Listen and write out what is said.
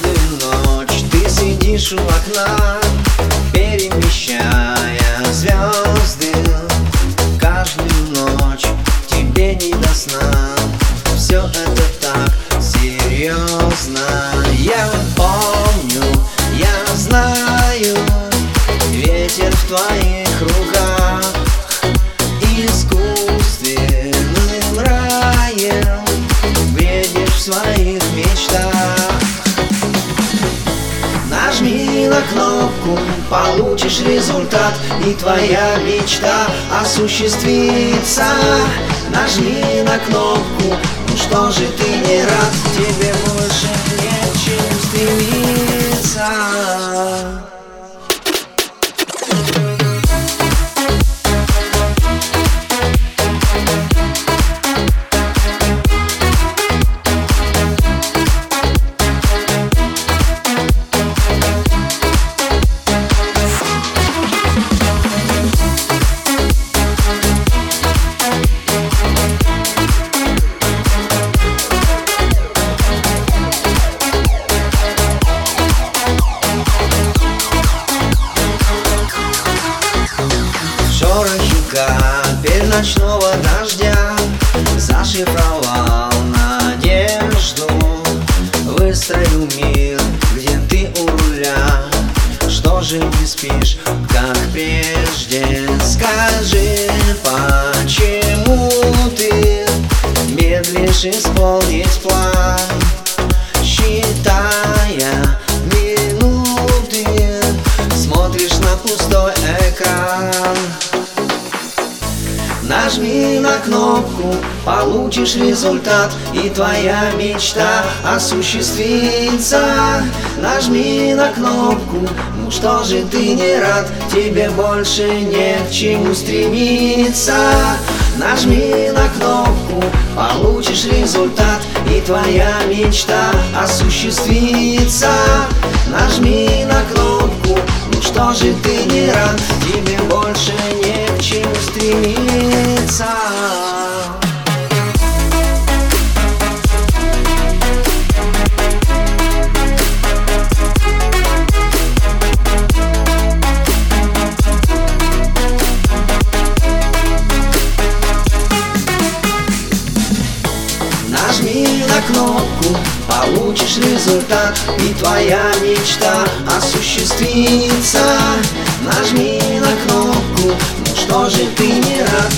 Каждую ночь. Ты сидишь у окна Нажми на кнопку, получишь результат И твоя мечта осуществится. Нажми на кнопку, ну что же ты не рад Тебе больше не к чему стремиться ночного дождя Зашифровал надежду. Выстроил мир, где ты у руля. Что же не спишь, как прежде? Скажи, почему ты Медлишь исполнить план получишь результат И твоя мечта осуществится. Нажми на кнопку, ну что же ты не рад Тебе больше не к чему стремиться. Нажми на кнопку, получишь результат И твоя мечта осуществится. Нажми на кнопку, ну что же ты не рад Тебе больше не к чему стремиться получишь результат И твоя мечта осуществится. Нажми на кнопку, ну что же ты не рад